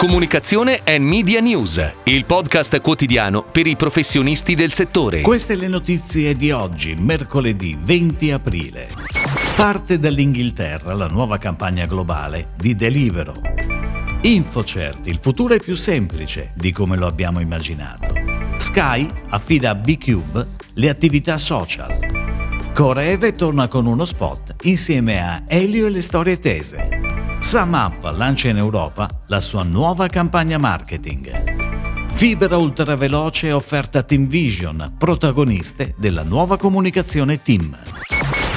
Comunicazione e Media News, il podcast quotidiano per i professionisti del settore. Queste le notizie di oggi, mercoledì 20 aprile. Parte dall'Inghilterra la nuova campagna globale di Delivero. InfoCert, il futuro è più semplice di come lo abbiamo immaginato. Sky affida a B-Cube le attività social. Coreve torna con uno spot insieme a Elio e le storie tese. SumUp lancia in Europa la sua nuova campagna marketing. Fibra ultraveloce offerta Team Vision, protagoniste della nuova comunicazione Team.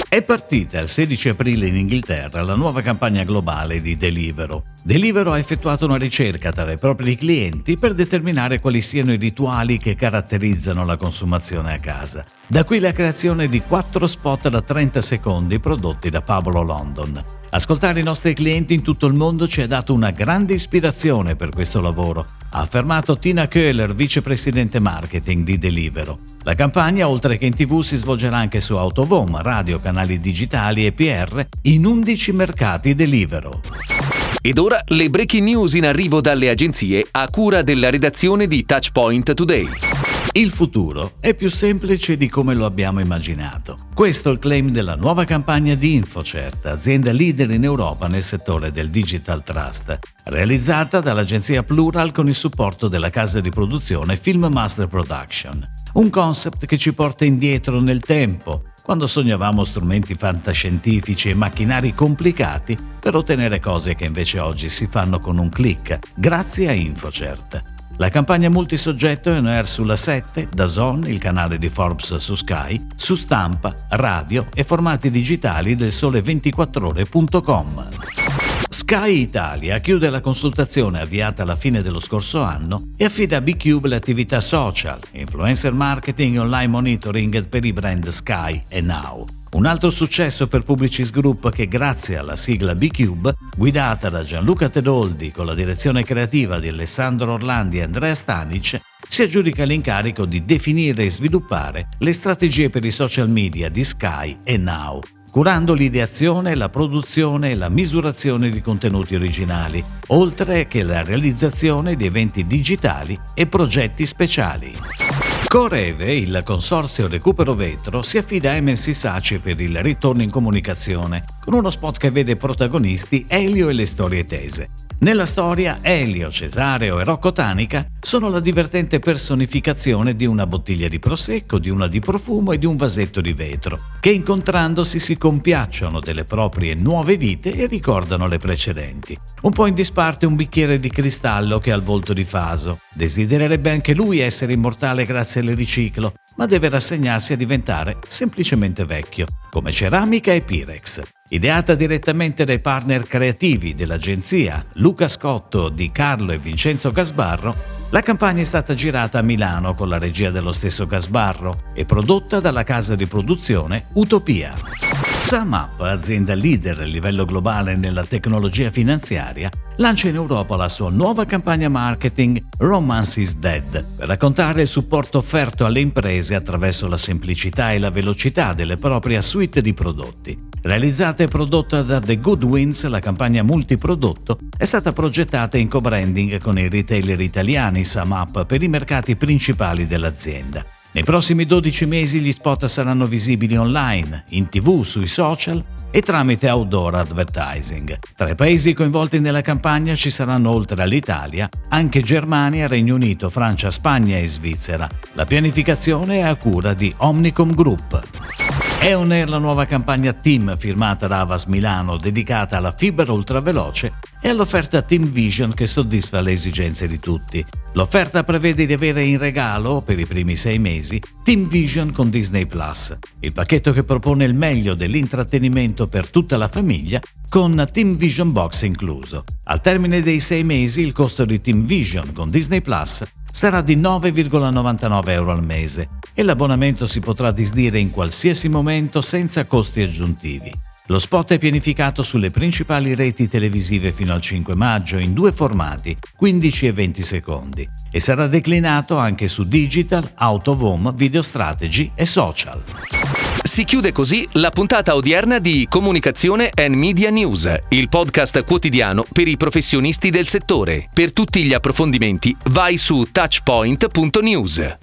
È partita il 16 aprile in Inghilterra la nuova campagna globale di Delivero. Delivero ha effettuato una ricerca tra i propri clienti per determinare quali siano i rituali che caratterizzano la consumazione a casa. Da qui la creazione di quattro spot da 30 secondi prodotti da Pablo London. Ascoltare i nostri clienti in tutto il mondo ci ha dato una grande ispirazione per questo lavoro, ha affermato Tina Köhler, vicepresidente marketing di Delivero. La campagna, oltre che in tv, si svolgerà anche su Autovom, radio, canali digitali e PR in 11 mercati Delivero. Ed ora le breaking news in arrivo dalle agenzie a cura della redazione di Touchpoint Today. Il futuro è più semplice di come lo abbiamo immaginato. Questo è il claim della nuova campagna di InfoCert, azienda leader in Europa nel settore del Digital Trust, realizzata dall'agenzia Plural con il supporto della casa di produzione Film Master Production. Un concept che ci porta indietro nel tempo, quando sognavamo strumenti fantascientifici e macchinari complicati per ottenere cose che invece oggi si fanno con un clic, grazie a InfoCert. La campagna multisoggetto è on air sulla 7, da Zone, il canale di Forbes su Sky, su stampa, radio e formati digitali del sole24ore.com. Sky Italia chiude la consultazione avviata alla fine dello scorso anno e affida a B-Cube le attività social, influencer marketing e online monitoring per i brand Sky e Now. Un altro successo per Publicis Group che grazie alla sigla B-Cube, guidata da Gianluca Tedoldi con la direzione creativa di Alessandro Orlandi e Andrea Stanic, si aggiudica l'incarico di definire e sviluppare le strategie per i social media di Sky e Now, curando l'ideazione, la produzione e la misurazione di contenuti originali, oltre che la realizzazione di eventi digitali e progetti speciali. Coreve, il consorzio Recupero Vetro, si affida a MSC Sace per il ritorno in comunicazione, con uno spot che vede protagonisti Elio e le storie tese. Nella storia, Elio, Cesareo e Rocco Tanica sono la divertente personificazione di una bottiglia di prosecco, di una di profumo e di un vasetto di vetro, che incontrandosi si compiacciono delle proprie nuove vite e ricordano le precedenti. Un po' in disparte un bicchiere di cristallo che ha il volto di Faso. Desidererebbe anche lui essere immortale grazie al riciclo, ma deve rassegnarsi a diventare semplicemente vecchio, come ceramica e Pirex. Ideata direttamente dai partner creativi dell'agenzia Luca Scotto, Di Carlo e Vincenzo Gasbarro, la campagna è stata girata a Milano con la regia dello stesso Gasbarro e prodotta dalla casa di produzione Utopia. SumUp, azienda leader a livello globale nella tecnologia finanziaria, lancia in Europa la sua nuova campagna marketing Romance is Dead per raccontare il supporto offerto alle imprese attraverso la semplicità e la velocità delle proprie suite di prodotti. Realizzata e prodotta da The Good Wins, la campagna multiprodotto è stata progettata in co-branding con i retailer italiani SumUp per i mercati principali dell'azienda. Nei prossimi 12 mesi gli spot saranno visibili online, in tv, sui social e tramite outdoor advertising. Tra i paesi coinvolti nella campagna ci saranno oltre all'Italia anche Germania, Regno Unito, Francia, Spagna e Svizzera. La pianificazione è a cura di Omnicom Group. È on air la nuova campagna Team firmata da Avas Milano dedicata alla fibra ultraveloce e all'offerta Team Vision che soddisfa le esigenze di tutti. L'offerta prevede di avere in regalo, per i primi sei mesi, Team Vision con Disney Plus, il pacchetto che propone il meglio dell'intrattenimento per tutta la famiglia con Team Vision Box incluso. Al termine dei sei mesi il costo di Team Vision con Disney Plus sarà di 9,99 euro al mese e l'abbonamento si potrà disdire in qualsiasi momento senza costi aggiuntivi. Lo spot è pianificato sulle principali reti televisive fino al 5 maggio in due formati, 15 e 20 secondi, e sarà declinato anche su digital, out of home, video strategy e social. Si chiude così la puntata odierna di Comunicazione and Media News, il podcast quotidiano per i professionisti del settore. Per tutti gli approfondimenti vai su touchpoint.news.